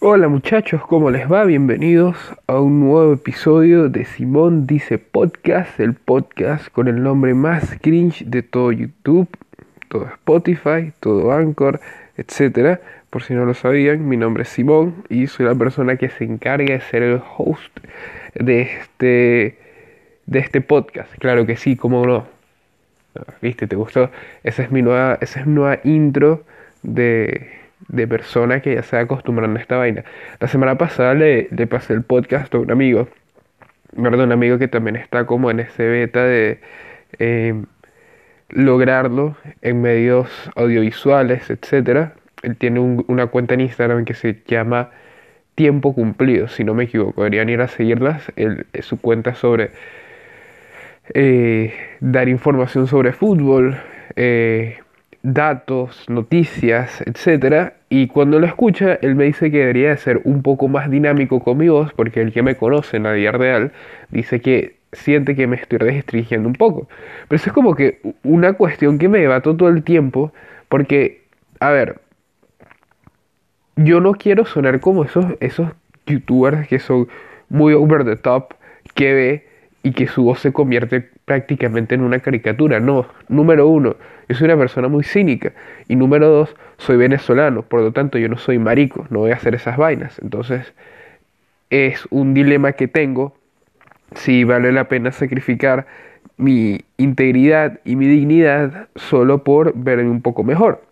Hola muchachos, ¿cómo les va? Bienvenidos a un nuevo episodio de Simón Dice Podcast, el podcast con el nombre más cringe de todo YouTube, todo Spotify, todo Anchor, etc. Por si no lo sabían, mi nombre es Simón y soy la persona que se encarga de ser el host de este, de este podcast. Claro que sí, cómo no. ¿Viste? ¿Te gustó? Esa es mi nueva, esa es mi nueva intro de de persona que ya se acostumbrando a esta vaina. La semana pasada le, pasé el podcast a un amigo, ¿verdad? Un amigo que también está como en ese beta de eh, lograrlo en medios audiovisuales, etc. Él tiene una cuenta en Instagram que se llama Tiempo Cumplido, si no me equivoco. Deberían ir a seguirlas. su cuenta sobre eh, dar información sobre fútbol. Eh, datos, noticias, etc. Y cuando lo escucha, él me dice que debería de ser un poco más dinámico con mi voz, porque el que me conoce en la vida real dice que siente que me estoy restringiendo un poco. Pero eso es como que una cuestión que me debato todo el tiempo, porque, a ver, yo no quiero sonar como esos, esos youtubers que son muy over the top, que ve y que su voz se convierte prácticamente en una caricatura. No, número uno, yo soy una persona muy cínica. Y número dos, soy venezolano. Por lo tanto, yo no soy marico, no voy a hacer esas vainas. Entonces, es un dilema que tengo si vale la pena sacrificar mi integridad y mi dignidad solo por verme un poco mejor.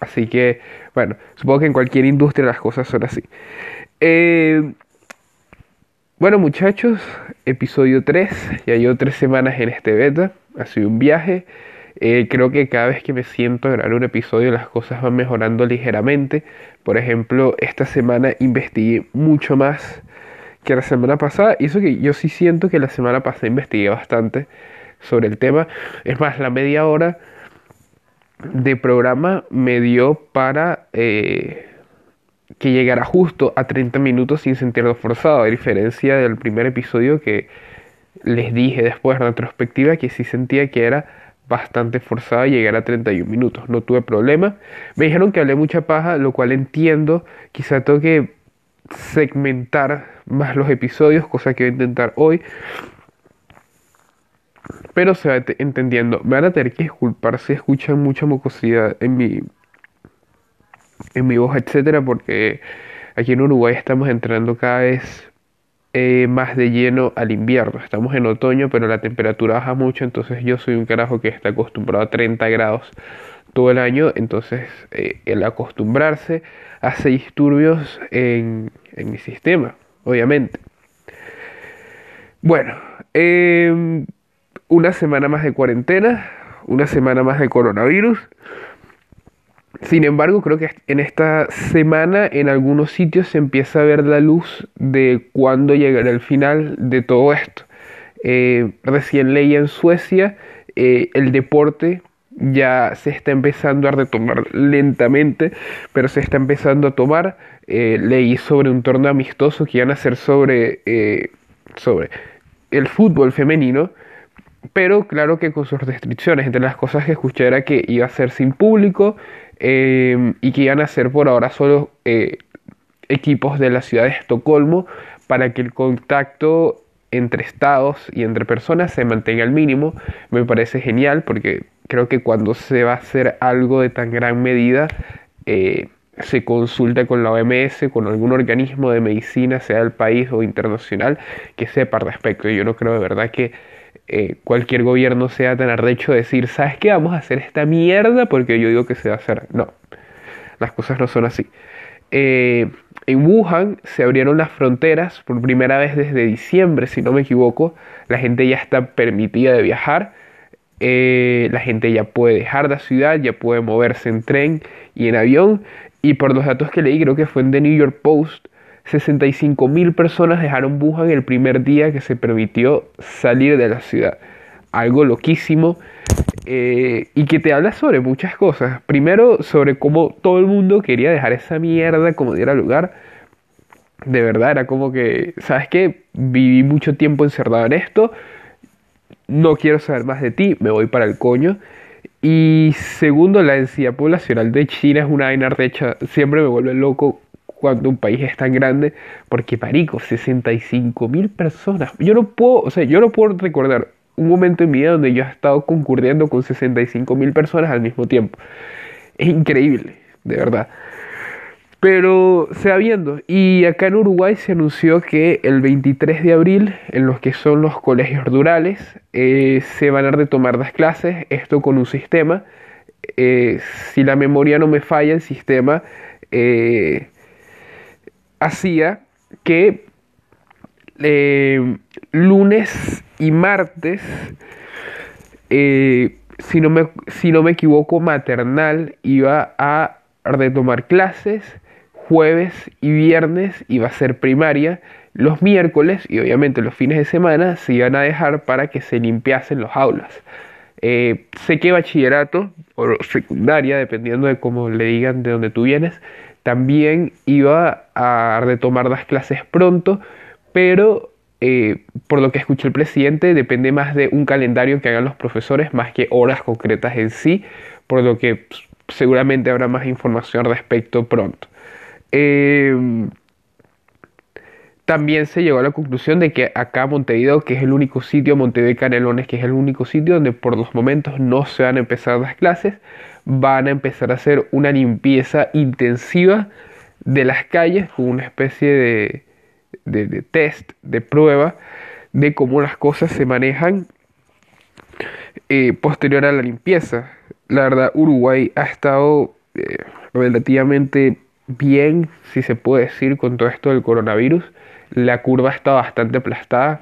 Así que, bueno, supongo que en cualquier industria las cosas son así. Eh, bueno muchachos, episodio 3, ya llevo tres semanas en este beta, ha sido un viaje, eh, creo que cada vez que me siento a grabar un episodio las cosas van mejorando ligeramente, por ejemplo, esta semana investigué mucho más que la semana pasada, y eso que yo sí siento que la semana pasada investigué bastante sobre el tema, es más, la media hora de programa me dio para... Eh, que llegara justo a 30 minutos sin sentirlo forzado, a diferencia del primer episodio que les dije después en retrospectiva que sí sentía que era bastante forzado llegar a 31 minutos. No tuve problema. Me dijeron que hablé mucha paja, lo cual entiendo. Quizá tengo que segmentar más los episodios, cosa que voy a intentar hoy. Pero se va entendiendo. Me van a tener que disculpar si escuchan mucha mucosidad en mi en mi voz, etcétera, porque aquí en Uruguay estamos entrando cada vez eh, más de lleno al invierno. Estamos en otoño, pero la temperatura baja mucho, entonces yo soy un carajo que está acostumbrado a 30 grados todo el año, entonces eh, el acostumbrarse hace disturbios en, en mi sistema, obviamente. Bueno, em, una semana más de cuarentena, una semana más de coronavirus. Sin embargo, creo que en esta semana en algunos sitios se empieza a ver la luz de cuándo llegará el final de todo esto. Eh, recién leí en Suecia eh, el deporte ya se está empezando a retomar lentamente, pero se está empezando a tomar. Eh, leí sobre un torneo amistoso que iban a hacer sobre, sobre el fútbol femenino, pero claro que con sus restricciones. Entre las cosas que escuché era que iba a ser sin público, Em, y que iban a ser por ahora solo eh, equipos de la ciudad de Estocolmo para que el contacto entre estados y entre personas se mantenga al mínimo. Me parece genial porque creo que cuando se va a hacer algo de tan gran medida, eh, se consulta con la OMS, con algún organismo de medicina, sea del país o internacional, que sepa al respecto. Yo no creo de verdad que eh, cualquier gobierno sea tan arrecho de decir, ¿sabes qué? Vamos a hacer esta mierda porque yo digo que se va a hacer. No, las cosas no son así. Eh, en Wuhan se abrieron las fronteras por primera vez desde diciembre, si no me equivoco. La gente ya está permitida de viajar. Eh, la gente ya puede dejar la ciudad, ya puede moverse en tren y en avión. Y por los datos que leí, creo que fue en The New York Post, 65 mil personas dejaron Wuhan el primer día que se permitió salir de la ciudad. Algo loquísimo eh, y que te habla sobre muchas cosas. Primero, sobre cómo todo el mundo quería dejar esa mierda como diera lugar. De verdad, era como que, ¿sabes qué? Viví mucho tiempo encerrado en esto. No quiero saber más de ti, me voy para el coño. Y segundo, la densidad poblacional de China es una vaina recha. Siempre me vuelve loco cuando un país es tan grande, porque Parico, 65 mil personas. Yo no puedo, o sea, yo no puedo recordar un momento en mi vida donde yo he estado concurriendo con 65 mil personas al mismo tiempo. Es increíble, de verdad. Pero se va viendo. Y acá en Uruguay se anunció que el 23 de abril, en los que son los colegios rurales, eh, se van a retomar las clases. Esto con un sistema. Eh, si la memoria no me falla, el sistema eh, hacía que lunes y martes, si, no me, si no me equivoco, maternal iba a retomar clases jueves y viernes iba a ser primaria, los miércoles y obviamente los fines de semana se iban a dejar para que se limpiasen los aulas. Eh, sé que bachillerato o secundaria, dependiendo de cómo le digan de dónde tú vienes, también iba a retomar las clases pronto, pero eh, por lo que escuché el presidente, depende más de un calendario que hagan los profesores más que horas concretas en sí, por lo que seguramente habrá más información respecto pronto. Em, también se llegó a la conclusión de que acá Montevideo, que es el único sitio, Montevideo y Canelones, que es el único sitio donde por los momentos no se van a empezar las clases, van a empezar a hacer una limpieza intensiva de las calles con una especie de, de, test, de prueba de cómo las cosas se manejan eh, posterior a la limpieza. La verdad, Uruguay ha estado eh, relativamente bien, si se puede decir, con todo esto del coronavirus. La curva está bastante aplastada.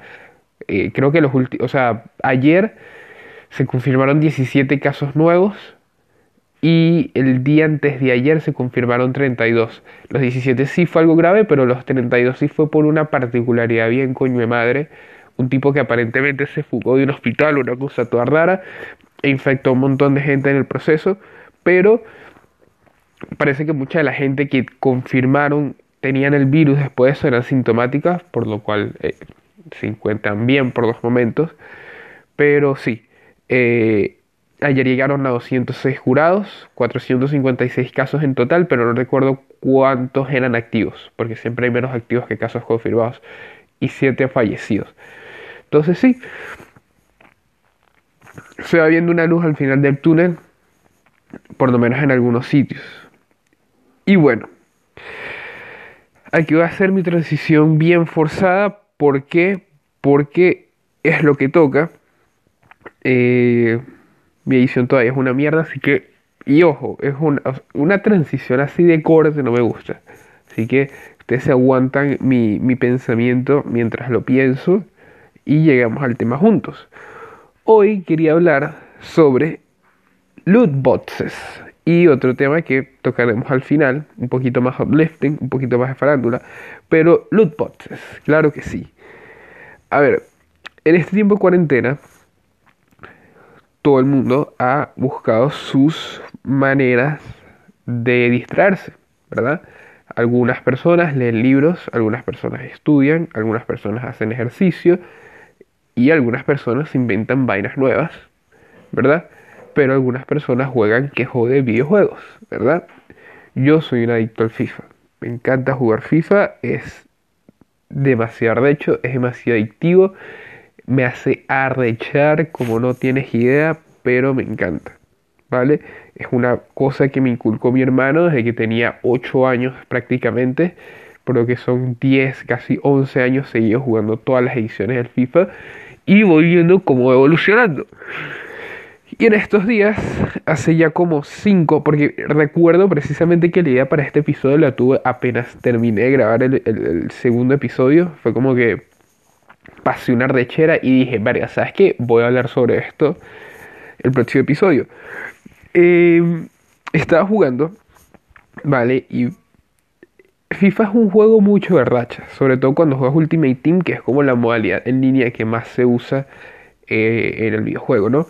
Eh, creo que los últimos, o sea, ayer se confirmaron 17 casos nuevos y el día antes de ayer se confirmaron 32. Los 17 sí fue algo grave, pero los 32 sí fue por una particularidad bien coño de madre. Un tipo que aparentemente se fugó de un hospital, una cosa toda e infectó a un montón de gente en el proceso, pero parece que mucha de la gente que confirmaron tenían el virus después de eso eran sintomáticas, por lo cual eh, se encuentran bien por los momentos. Pero sí, eh, ayer llegaron a 206 jurados, 456 casos en total, pero no recuerdo cuántos eran activos, porque siempre hay menos activos que casos confirmados, y 7 fallecidos. Entonces sí, se va viendo una luz al final del túnel, por lo menos en algunos sitios. Y bueno, aquí voy a hacer mi transición bien forzada. ¿Por qué? Porque es lo que toca. Eh, mi edición todavía es una mierda, así que... Y ojo, es una, transición así de corte, no me gusta. Así que ustedes se aguantan mi, mi pensamiento mientras lo pienso y llegamos al tema juntos. Hoy quería hablar sobre loot boxes. Y otro tema que tocaremos al final, un poquito más uplifting, un poquito más de farándula, pero loot boxes, claro que sí. A ver, en este tiempo de cuarentena, todo el mundo ha buscado sus maneras de distraerse, ¿verdad? Algunas personas leen libros, algunas personas estudian, algunas personas hacen ejercicio y algunas personas inventan vainas nuevas, ¿verdad? pero algunas personas juegan que jode videojuegos, ¿verdad? Yo soy un adicto al FIFA. Me encanta jugar FIFA, es demasiado arrecho, es demasiado adictivo, me hace arrechar como no tienes idea, pero me encanta, ¿vale? Es una cosa que me inculcó mi hermano desde que tenía 8 años prácticamente, por lo que son 10, casi 11 años seguidos jugando todas las ediciones del FIFA y voy viendo cómo evolucionando. Y en estos días, hace ya como cinco, porque recuerdo precisamente que la idea para este episodio la tuve apenas terminé de grabar el, segundo episodio. Fue como que pasé una rechera y dije, verga, ¿sabes qué? Voy a hablar sobre esto el próximo episodio. Em, estaba jugando, ¿vale? Y FIFA es un juego mucho de racha, sobre todo cuando juegas Ultimate Team, que es como la modalidad en línea que más se usa eh, en el videojuego, ¿no?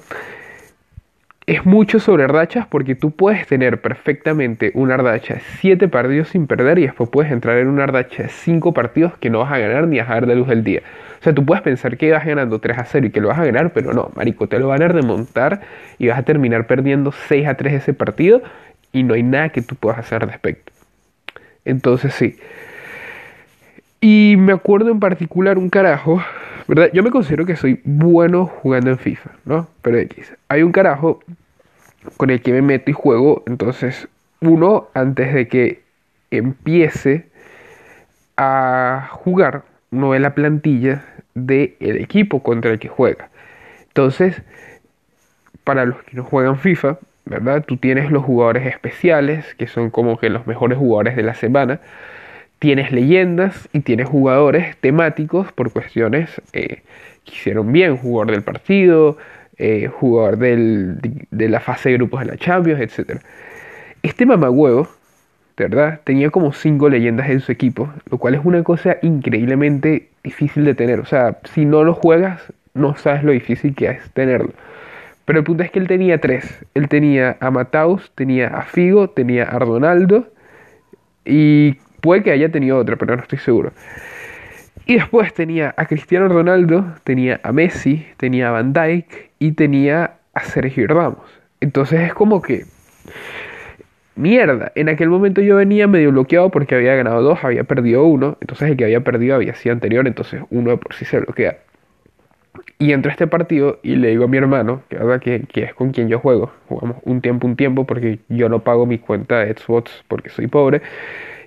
Es mucho sobre rachas porque tú puedes tener perfectamente una racha de 7 partidos sin perder y después puedes entrar en una racha de 5 partidos que no vas a ganar ni a dejar de luz del día. O sea, tú puedes pensar que vas ganando 3 a 0 y que lo vas a ganar, pero no, marico, te lo van a remontar y vas a terminar perdiendo 6 a 3 ese partido y no hay nada que tú puedas hacer respecto. Entonces sí. Y me acuerdo en particular un carajo, ¿verdad? Yo me considero que soy bueno jugando en FIFA, ¿no? Pero. Hay un carajo con el que me meto y juego, entonces uno, antes de que empiece a jugar, no ve la plantilla del equipo contra el que juega. Entonces, para los que no juegan FIFA, ¿verdad? Tú tienes los jugadores especiales, que son como que los mejores jugadores de la semana. Tienes leyendas y tienes jugadores temáticos por cuestiones eh, que hicieron bien, jugador del partido, eh, jugador del, de la fase de grupos de la Champions, etc. Este mamagüevo, ¿verdad? Tenía como cinco leyendas en su equipo, lo cual es una cosa increíblemente difícil de tener. O sea, si no lo juegas, no sabes lo difícil que es tenerlo. Pero el punto es que él tenía tres. Él tenía a Mataus, tenía a Figo, tenía a Ronaldo y puede que haya tenido otra, pero no estoy seguro. Y después tenía a Cristiano Ronaldo, tenía a Messi, tenía a Van Dijk y tenía a Sergio Ramos. Entonces es como que mierda. En aquel momento yo venía medio bloqueado porque había ganado dos, había perdido uno. Entonces el que había perdido había sido anterior, entonces uno de por sí se bloquea. Y entro a este partido y le digo a mi hermano. Que, que, es con quien yo juego, jugamos un tiempo, un tiempo, porque yo no pago mi cuenta de Xbox porque soy pobre.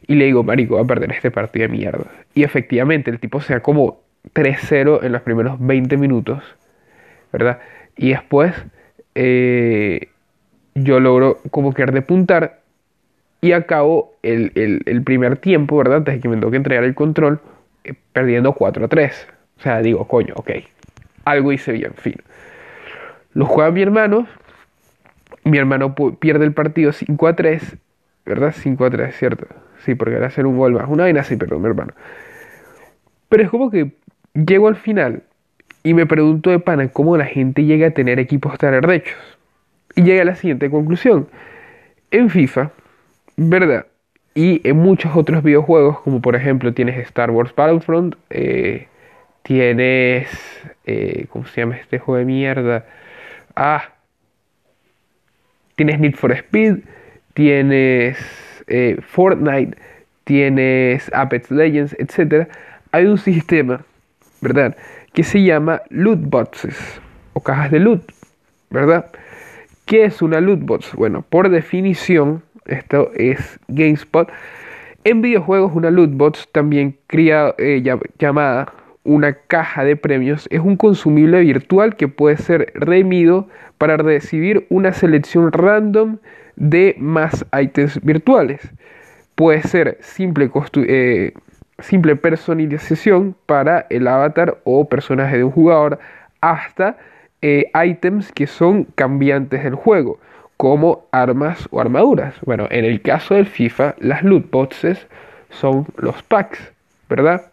Y le digo, marico, voy a perder este partido de mierda. Y efectivamente, el tipo se da como 3-0 en los primeros 20 minutos, ¿verdad? Y después eh, yo logro como que puntar y acabo el, el, el, primer tiempo, ¿verdad? Antes de que me toque entregar el control, eh, perdiendo 4 3. O sea, digo, coño, ok, algo hice bien, fin. Lo juega mi hermano, mi hermano pierde el partido 5 a 3, ¿verdad? 5 a 3, ¿cierto? Sí, porque era hacer un más. Una vaina así, perdón, mi hermano. Pero es como que llego al final y me pregunto de pana cómo la gente llega a tener equipos tan arrechos. Y llega a la siguiente conclusión. En FIFA, ¿verdad? Y en muchos otros videojuegos, como por ejemplo tienes Star Wars Battlefront, eh, tienes. Eh, ¿Cómo se llama este juego de mierda? Ah. Tienes Need for Speed. Tienes eh, Fortnite. Tienes Apex Legends, etc. Hay un sistema, ¿verdad? Que se llama loot boxes o cajas de loot, ¿verdad? ¿Qué es una loot box? Bueno, por definición, esto es GameSpot. En videojuegos, una loot box, también eh, llamada una caja de premios es un consumible virtual que puede ser remido para recibir una selección random de más ítems virtuales. Puede ser simple, eh, simple personalización para el avatar o personaje de un jugador hasta eh, ítems que son cambiantes del juego, como armas o armaduras. Bueno, en el caso del FIFA, las loot boxes son los packs, ¿verdad?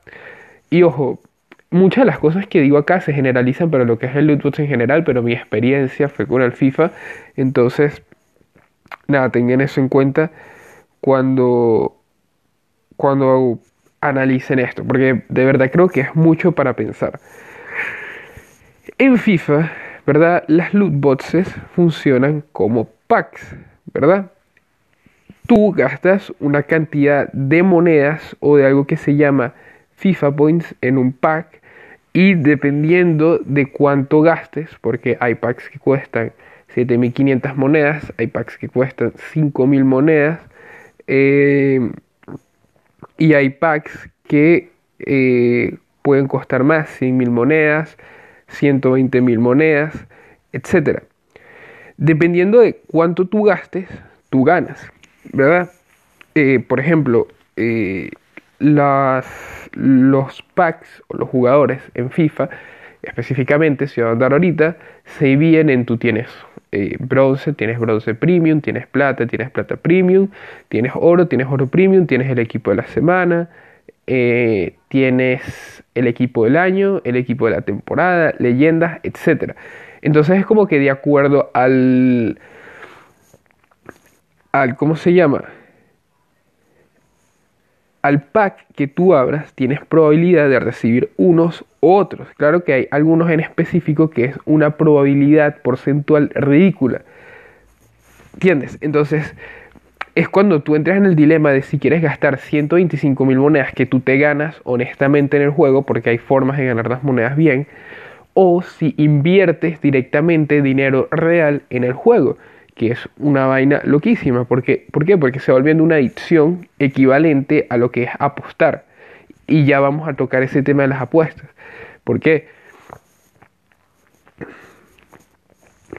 Y ojo, muchas de las cosas que digo acá se generalizan para lo que es el loot en general, pero mi experiencia fue con el FIFA. Entonces, nada, tengan eso en cuenta cuando, cuando analicen esto, porque de verdad creo que es mucho para pensar. En FIFA, ¿verdad? Las loot boxes funcionan como packs, ¿verdad? Tú gastas una cantidad de monedas o de algo que se llama FIFA Points en un pack y dependiendo de cuánto gastes, porque hay packs que cuestan 7500 monedas, hay packs que cuestan 5000 monedas eh, y hay packs que eh, pueden costar más, 100.000 monedas, 120.000 monedas, etc. Dependiendo de cuánto tú gastes, tú ganas, ¿verdad? Eh, por ejemplo, los packs o los jugadores en FIFA, específicamente, si voy a andar ahorita, se dividen en tú tienes eh, bronce, tienes bronce premium, tienes plata, tienes plata premium, tienes oro, tienes oro premium, tienes el equipo de la semana, eh, tienes el equipo del año, el equipo de la temporada, leyendas, etc. Entonces es como que de acuerdo al, al ¿cómo se llama? Al pack que tú abras tienes probabilidad de recibir unos u otros. Claro que hay algunos en específico que es una probabilidad porcentual ridícula. ¿Entiendes? Entonces, es cuando tú entras en el dilema de si quieres gastar 125 mil monedas que tú te ganas honestamente en el juego, porque hay formas de ganar las monedas bien, o si inviertes directamente dinero real en el juego, que es una vaina loquísima. Porque, ¿Por qué? Porque se va volviendo una adicción equivalente a lo que es apostar. Y ya vamos a tocar ese tema de las apuestas. ¿Por qué?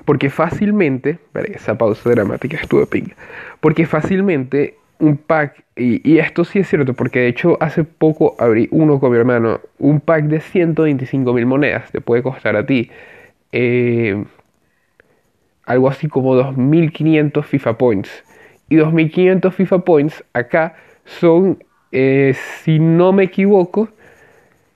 Porque fácilmente, esa pausa dramática estuvo pinga, porque fácilmente un pack, y, esto sí es cierto, porque de hecho hace poco abrí uno con mi hermano, un pack de 125 mil monedas te puede costar a ti eh, algo así como 2.500 FIFA Points. Y 2.500 FIFA Points acá son, eh, si no me equivoco,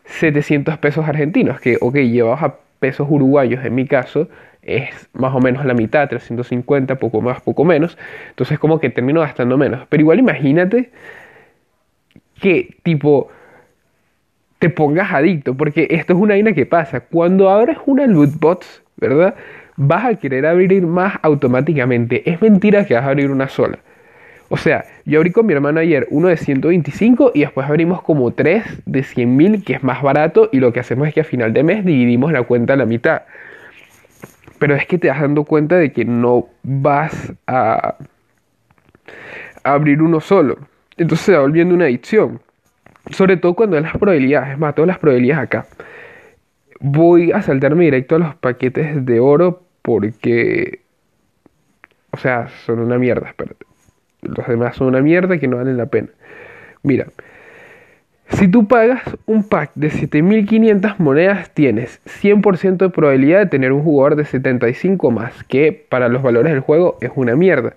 700 pesos argentinos, que, ok, llevados a pesos uruguayos en mi caso, es más o menos la mitad, 350, poco más, poco menos. Entonces como que termino gastando menos. Pero igual imagínate que tipo te pongas adicto, porque esto es una vaina que pasa. Cuando abres una loot box, ¿verdad? Vas a querer abrir más automáticamente. Es mentira que vas a abrir una sola. O sea, yo abrí con mi hermano ayer uno de 125 y después abrimos como tres de 100 mil, que es más barato, y lo que hacemos es que a final de mes dividimos la cuenta a la mitad. Pero es que te vas dando cuenta de que no vas a, abrir uno solo. Entonces se va volviendo una adicción. Sobre todo cuando las probabilidades, es más, todas las probabilidades acá. Voy a saltarme directo a los paquetes de oro porque, o sea, son una mierda, espérate. Los demás son una mierda que no valen la pena. Mira, si tú pagas un pack de 7500 monedas, tienes 100% de probabilidad de tener un jugador de 75 más, que para los valores del juego es una mierda.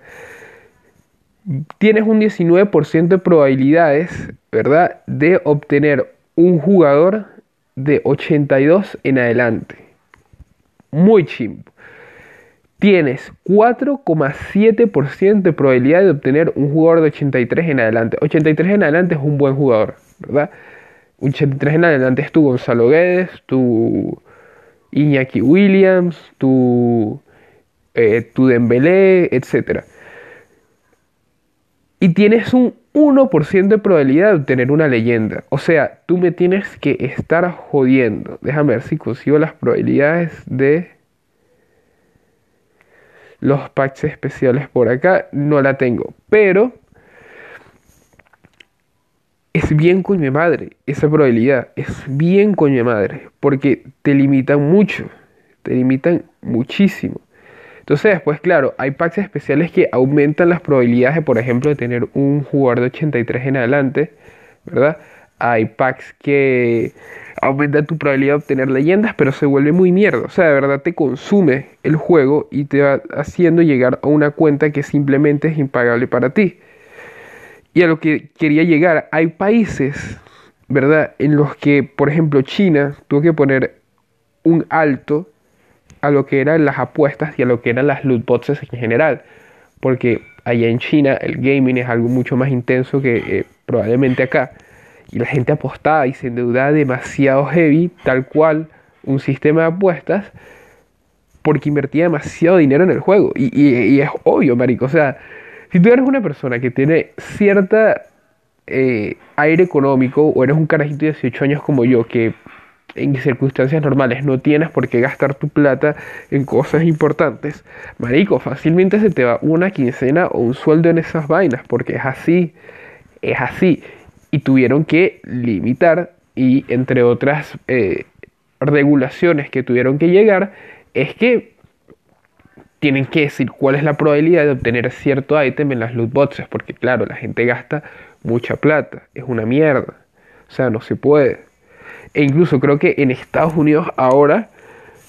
Tienes un 19% de probabilidades, ¿verdad?, de obtener un jugador de 82 en adelante. Muy chimbo. Tienes 4,7% de probabilidad de obtener un jugador de 83 en adelante. 83 en adelante es un buen jugador. ¿verdad? Un 83 en adelante es tu Gonzalo Guedes, tu Iñaki Williams, tu, eh, tu Dembélé, etc. Y tienes un 1% de probabilidad de obtener una leyenda. O sea, tú me tienes que estar jodiendo. Déjame ver si consigo las probabilidades de los packs especiales por acá. No la tengo. Pero es bien coño madre esa probabilidad, es bien coño madre, porque te limitan mucho, te limitan muchísimo. Entonces después, claro, hay packs especiales que aumentan las probabilidades de, por ejemplo, de tener un jugador de 83 en adelante, ¿verdad? Hay packs que aumentan tu probabilidad de obtener leyendas, pero se vuelve muy mierda. O sea, de verdad te consume el juego y te va haciendo llegar a una cuenta que simplemente es impagable para ti. Y a lo que quería llegar, hay países, ¿verdad?, en los que, por ejemplo, China tuvo que poner un alto a lo que eran las apuestas y a lo que eran las loot boxes en general. Porque allá en China el gaming es algo mucho más intenso que eh, probablemente acá. Y la gente apostaba y se endeudaba demasiado heavy, tal cual un sistema de apuestas, porque invertía demasiado dinero en el juego. Y, es obvio, marico. O sea, si tú eres una persona que tiene cierta eh, aire económico o eres un carajito de 18 años como yo que en circunstancias normales no tienes por qué gastar tu plata en cosas importantes, marico, fácilmente se te va una quincena o un sueldo en esas vainas, porque es así, es así. Y tuvieron que limitar y entre otras eh, regulaciones que tuvieron que llegar, es que tienen que decir cuál es la probabilidad de obtener cierto ítem en las loot boxes, porque claro, la gente gasta mucha plata, es una mierda, o sea, no se puede. E incluso creo que en Estados Unidos ahora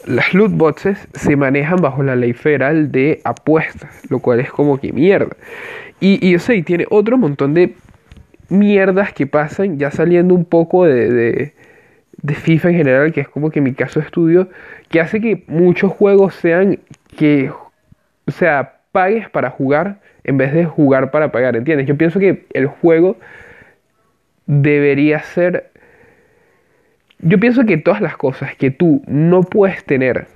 las loot boxes se manejan bajo la ley federal de apuestas, lo cual es como que mierda. Y, y yo sé, tiene otro montón de mierdas que pasan, ya saliendo un poco de, de, FIFA en general, que es como que mi caso de estudio, que hace que muchos juegos sean que o sea, pagues para jugar en vez de jugar para pagar, ¿entiendes? Yo pienso que el juego debería ser... Yo pienso que todas las cosas que tú no puedes tener,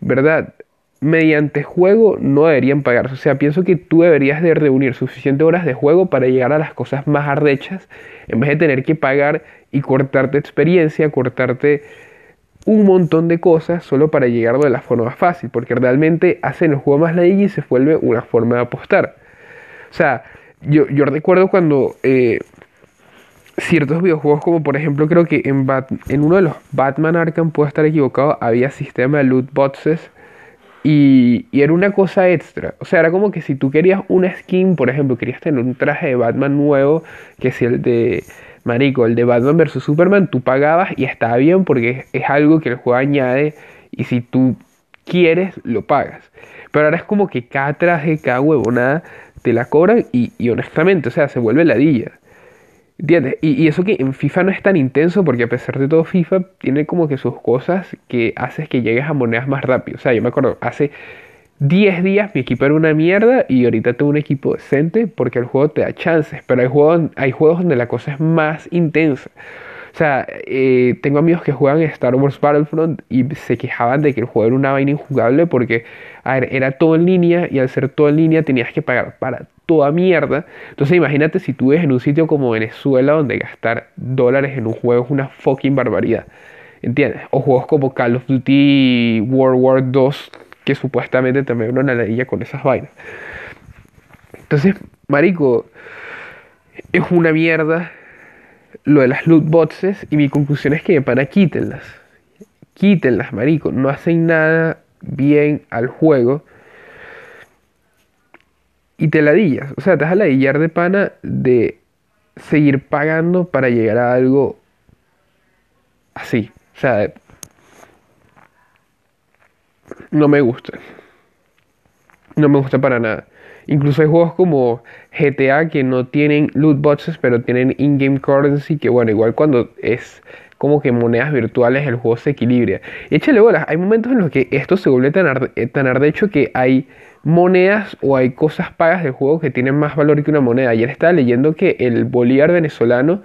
¿verdad? Mediante juego no deberían pagarse. O sea, pienso que tú deberías de reunir suficientes horas de juego para llegar a las cosas más arrechas, en vez de tener que pagar y cortarte experiencia, cortarte un montón de cosas solo para llegar de la forma más fácil, porque realmente hacen el juego más ladilla y se vuelve una forma de apostar. O sea, yo, recuerdo cuando eh, ciertos videojuegos, como por ejemplo creo que en, en uno de los Batman Arkham, puedo estar equivocado, había sistema de loot boxes y, era una cosa extra. O sea, era como que si tú querías una skin, por ejemplo, querías tener un traje de Batman nuevo, que si el de Marico, el de Batman vs Superman, tú pagabas y estaba bien porque es, algo que el juego añade y si tú quieres, lo pagas. Pero ahora es como que cada traje, cada huevonada te la cobran y, y honestamente, o sea, se vuelve ladilla. ¿Entiendes? Y, eso que en FIFA no es tan intenso porque a pesar de todo FIFA tiene como que sus cosas que haces que llegues a monedas más rápido. O sea, yo me acuerdo, hace 10 días mi equipo era una mierda y ahorita tengo un equipo decente porque el juego te da chances, pero hay juegos, hay juegos donde la cosa es más intensa. O sea, eh, tengo amigos que juegan Star Wars Battlefront y se quejaban de que el juego era una vaina injugable porque, a ver, era todo en línea y al ser todo en línea tenías que pagar para toda mierda. Entonces imagínate si tú ves en un sitio como Venezuela donde gastar dólares en un juego es una fucking barbaridad. ¿Entiendes? O juegos como Call of Duty World War 2 que supuestamente también una ladilla con esas vainas. Entonces, marico, es una mierda lo de las loot boxes y mi conclusión es que para quítenlas. Quítenlas, marico, no hacen nada bien al juego y te ladillas. O sea, te vas a ladillar de pana de seguir pagando para llegar a algo así. O sea, no me gusta. No me gusta para nada. Incluso hay juegos como GTA que no tienen loot boxes, pero tienen in-game currency, que bueno, igual cuando es como que monedas virtuales el juego se equilibra. échale bolas, hay momentos en los que esto se vuelve tan, arde, tan ardecho que hay monedas o hay cosas pagas del juego que tienen más valor que una moneda. Ayer estaba leyendo que el bolívar venezolano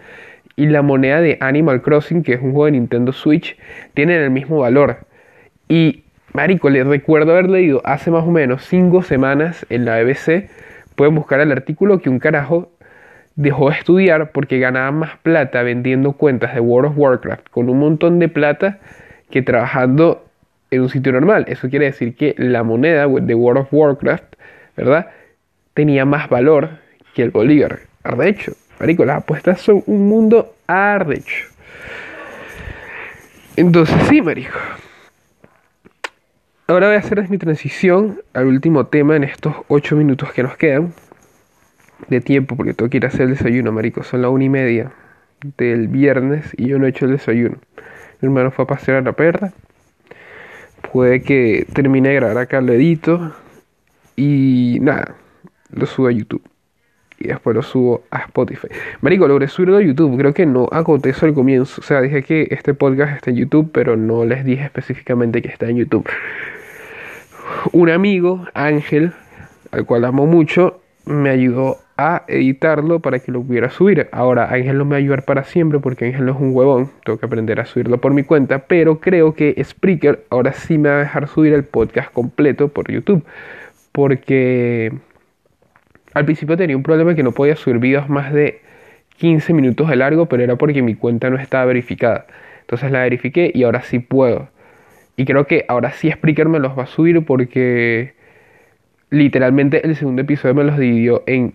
y la moneda de Animal Crossing, que es un juego de Nintendo Switch, tienen el mismo valor. Y, marico, les recuerdo haber leído hace más o menos 5 semanas en la BBC, pueden buscar el artículo que un carajo dejó de estudiar porque ganaba más plata vendiendo cuentas de World of Warcraft con un montón de plata que trabajando en un sitio normal. Eso quiere decir que la moneda de World of Warcraft, ¿verdad? Tenía más valor que el bolívar. Arrecho. Marico, las apuestas son un mundo arrecho. Entonces, sí, marico. Ahora voy a hacer mi transición al último tema en estos 8 minutos que nos quedan de tiempo, porque tengo que ir a hacer el desayuno, marico. Son las una y media del viernes y yo no he hecho el desayuno. Mi hermano fue a pasear a la perra puede que termine de grabar acá, lo edito y nada, lo subo a YouTube. Y después lo subo a Spotify. Marico, logré subirlo a YouTube. Creo que no agoté eso al comienzo. O sea, dije que este podcast está en YouTube, pero no les dije específicamente que está en YouTube. Un amigo, Ángel, al cual amo mucho, me ayudó a editarlo para que lo pudiera subir. Ahora, Ángel no me va a ayudar para siempre porque Ángel no es un huevón, tengo que aprender a subirlo por mi cuenta, pero creo que Spreaker ahora sí me va a dejar subir el podcast completo por YouTube, porque al principio tenía un problema que no podía subir videos más de 15 minutos de largo, pero era porque mi cuenta no estaba verificada. Entonces la verifiqué y ahora sí puedo. Y creo que ahora sí Spreaker me los va a subir porque literalmente el segundo episodio me los dividió en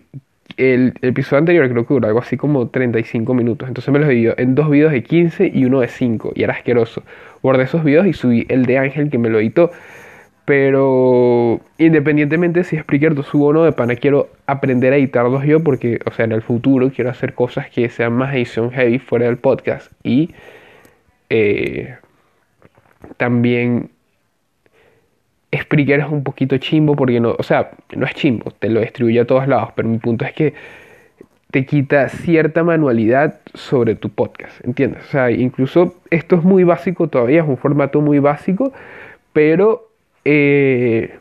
el, episodio anterior creo que duró algo así como 35 minutos. Entonces me los dividió en dos videos de 15 y uno de 5. Y era asqueroso. Guardé esos videos y subí el de Ángel que me lo editó. Pero independientemente si Spreaker lo subo o no, de pana quiero aprender a editarlos yo porque, o sea, en el futuro quiero hacer cosas que sean más edición heavy fuera del podcast. Y eh, también Spreaker es un poquito chimbo porque no, o sea, no es chimbo, te lo distribuye a todos lados, pero mi punto es que te quita cierta manualidad sobre tu podcast, ¿entiendes? O sea, incluso esto es muy básico todavía, es un formato muy básico, pero, eh,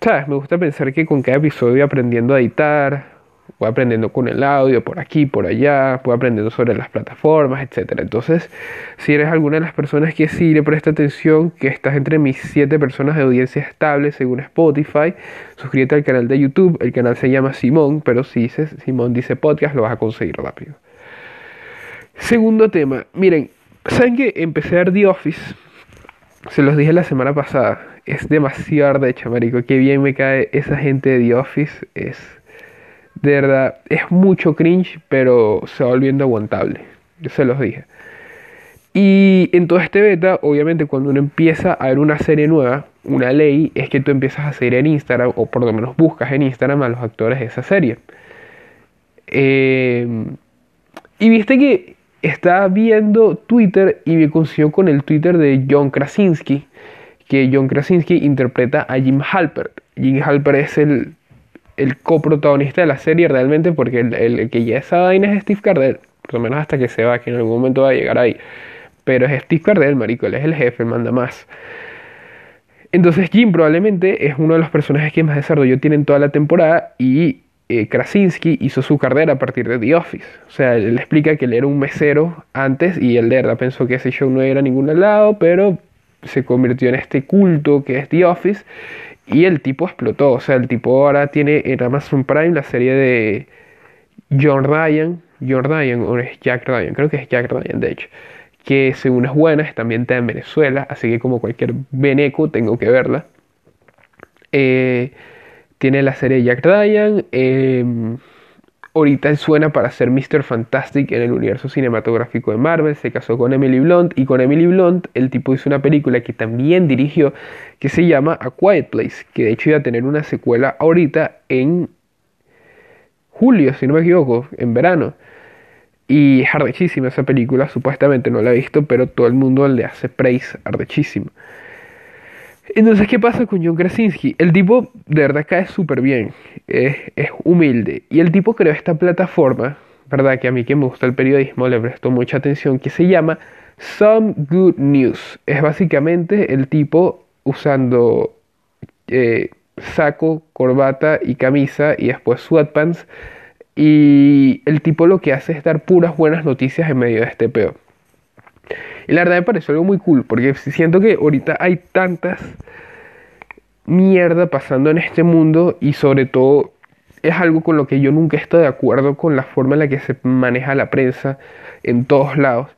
¿sabes? Me gusta pensar que con cada episodio aprendiendo a editar, voy aprendiendo con el audio, por aquí, por allá, voy aprendiendo sobre las plataformas, etc. Entonces, si eres alguna de las personas que sí le presta atención, que estás entre mis 7 personas de audiencia estable según Spotify, suscríbete al canal de YouTube, el canal se llama Simón, pero si dices Simón dice podcast, lo vas a conseguir rápido. Segundo tema, miren, ¿saben que empecé a ver The Office? Se los dije la semana pasada, es demasiado ardecha, marico, qué bien me cae esa gente de The Office, es de verdad, es mucho cringe, pero se va volviendo aguantable. Yo se los dije. Y en todo este beta, obviamente, cuando uno empieza a ver una serie nueva, una ley es que tú empiezas a seguir en Instagram, o por lo menos buscas en Instagram a los actores de esa serie. Em, y viste que estaba viendo Twitter y me consiguió con el Twitter de John Krasinski, que John Krasinski interpreta a Jim Halpert. Jim Halpert es el el coprotagonista de la serie realmente, porque el, que ya esa vaina es Steve Cardell, por lo menos hasta que se va, que en algún momento va a llegar ahí. Pero es Steve Cardell, marico, él es el jefe, él manda más. Entonces Jim probablemente es uno de los personajes que más desarrolló tienen toda la temporada y eh, Krasinski hizo su carrera a partir de The Office. O sea, él, explica que él era un mesero antes y él de verdad pensó que ese show no era a ningún lado, pero se convirtió en este culto que es The Office y el tipo explotó. O sea, el tipo ahora tiene en Amazon Prime la serie de John Ryan. John Ryan o es Jack Ryan. Creo que es Jack Ryan, de hecho. Que según es buena, también está en Venezuela. Así que como cualquier veneco tengo que verla. Eh, tiene la serie Jack Ryan. Eh, Ahorita suena para ser Mr. Fantastic en el universo cinematográfico de Marvel. Se casó con Emily Blunt y con Emily Blunt el tipo hizo una película que también dirigió que se llama A Quiet Place, que de hecho iba a tener una secuela ahorita en julio, si no me equivoco, en verano. Y es ardechísima esa película, supuestamente no la he visto, pero todo el mundo le hace praise ardechísimo. Entonces, ¿qué pasa con John Krasinski? El tipo de verdad cae súper bien, es, humilde. Y el tipo creó esta plataforma, ¿verdad? Que a mí que me gusta el periodismo le prestó mucha atención, que se llama Some Good News. Es básicamente el tipo usando eh, saco, corbata y camisa y después sweatpants. Y el tipo lo que hace es dar puras buenas noticias en medio de este peo. Y la verdad me pareció algo muy cool, porque siento que ahorita hay tantas mierda pasando en este mundo y sobre todo es algo con lo que yo nunca estoy de acuerdo con la forma en la que se maneja la prensa en todos lados,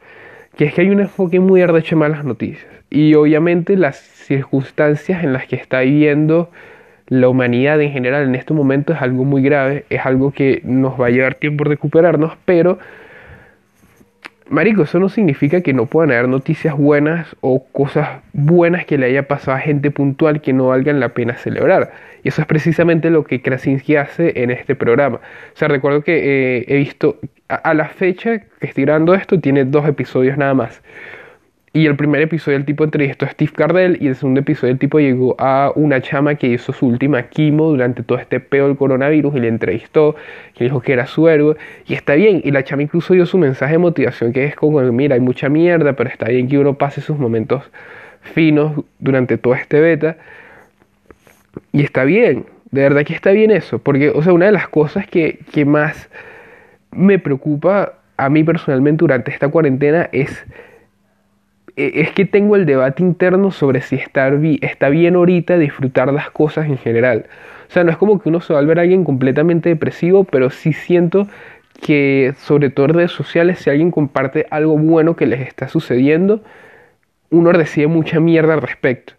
que es que hay un enfoque muy arrecho en malas noticias. Y obviamente las circunstancias en las que está viviendo la humanidad en general en este momento es algo muy grave, es algo que nos va a llevar tiempo recuperarnos, pero Marico, eso no significa que no puedan haber noticias buenas o cosas buenas que le haya pasado a gente puntual que no valgan la pena celebrar. Y eso es precisamente lo que Krasinski hace en este programa. O sea, recuerdo que eh, he visto, a, la fecha que estoy grabando esto, tiene dos episodios nada más. Y el primer episodio el tipo entrevistó a Steve Cardell y el segundo episodio el tipo llegó a una chama que hizo su última quimo durante todo este peo del coronavirus y le entrevistó, que dijo que era su héroe y está bien. Y la chama incluso dio su mensaje de motivación que es como, mira, hay mucha mierda, pero está bien que uno pase sus momentos finos durante todo este beta. Y está bien, de verdad que está bien eso, porque, o sea, una de las cosas que, que más me preocupa a mí personalmente durante esta cuarentena es es que tengo el debate interno sobre si está, está bien ahorita disfrutar las cosas en general. O sea, no es como que uno se va a ver a alguien completamente depresivo, pero sí siento que sobre todo en redes sociales, si alguien comparte algo bueno que les está sucediendo, uno recibe mucha mierda al respecto.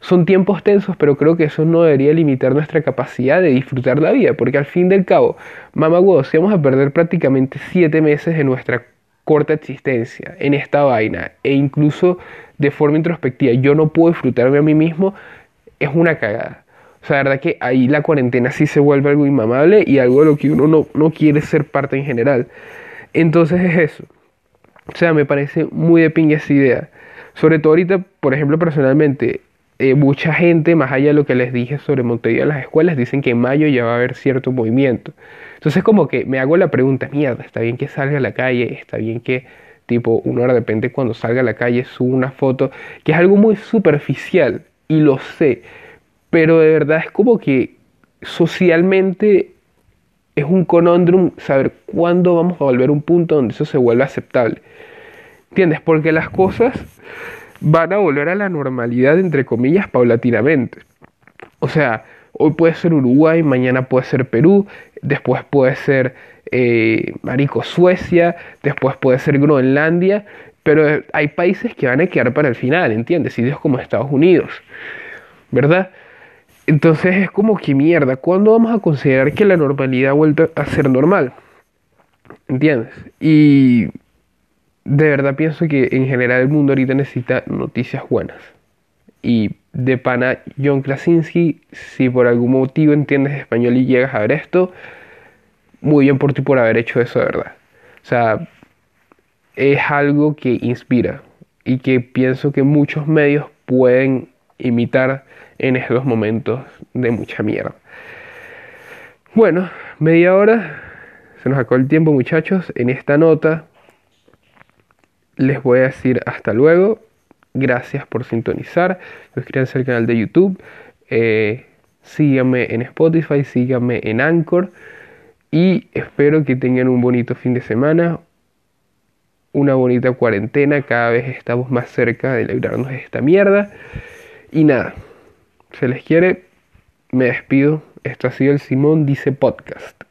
Son tiempos tensos, pero creo que eso no debería limitar nuestra capacidad de disfrutar la vida, porque al fin del cabo, mamá huevo, si vamos a perder prácticamente siete meses de nuestra corta existencia en esta vaina e incluso de forma introspectiva yo no puedo disfrutarme a mí mismo, es una cagada. O sea, verdad que ahí la cuarentena sí se vuelve algo inmamable y algo de lo que uno no, no quiere ser parte en general. Entonces es eso. O sea, me parece muy de pinga esa idea. Sobre todo ahorita, por ejemplo, personalmente, eh, mucha gente, más allá de lo que les dije sobre Montevideo en las escuelas, dicen que en mayo ya va a haber cierto movimiento. Entonces como que me hago la pregunta, mierda, está bien que salga a la calle, está bien que tipo uno de repente cuando salga a la calle suba una foto, que es algo muy superficial y lo sé, pero de verdad es como que socialmente es un conundrum saber cuándo vamos a volver a un punto donde eso se vuelva aceptable. ¿Entiendes? Porque las cosas van a volver a la normalidad, entre comillas, paulatinamente. O sea, hoy puede ser Uruguay, mañana puede ser Perú, después puede ser eh, Marico Suecia, después puede ser Groenlandia, pero hay países que van a quedar para el final, ¿entiendes? Sitios como Estados Unidos, ¿verdad? Entonces es como que mierda, ¿cuándo vamos a considerar que la normalidad ha vuelto a ser normal? ¿Entiendes? Y de verdad pienso que en general el mundo ahorita necesita noticias buenas. Y de pana John Krasinski, si por algún motivo entiendes español y llegas a ver esto, muy bien por ti por haber hecho eso de verdad. O sea, es algo que inspira y que pienso que muchos medios pueden imitar en estos momentos de mucha mierda. Bueno, media hora, se nos acabó el tiempo muchachos, en esta nota les voy a decir hasta luego, gracias por sintonizar, suscríbanse al canal de YouTube, eh, síganme en Spotify, síganme en Anchor y espero que tengan un bonito fin de semana, una bonita cuarentena, cada vez estamos más cerca de librarnos de esta mierda. Y nada, se les quiere, me despido. Esto ha sido el Simón Dice Podcast.